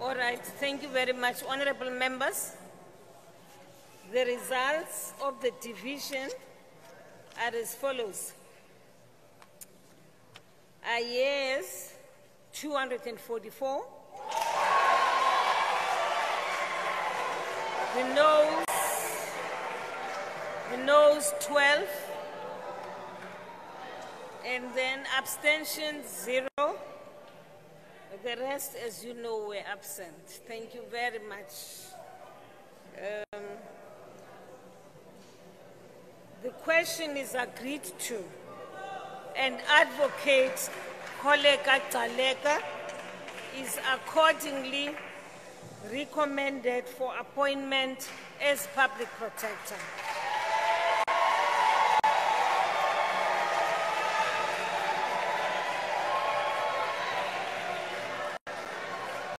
All right, thank you very much, honorable members. The results of the division are as follows. A yes, 244. The noes, the noes 12. And then abstention zero. The rest, as you know, were absent. Thank you very much. Um, the question is agreed to, and Advocate Kholeka Gcaleka is accordingly recommended for appointment as public protector.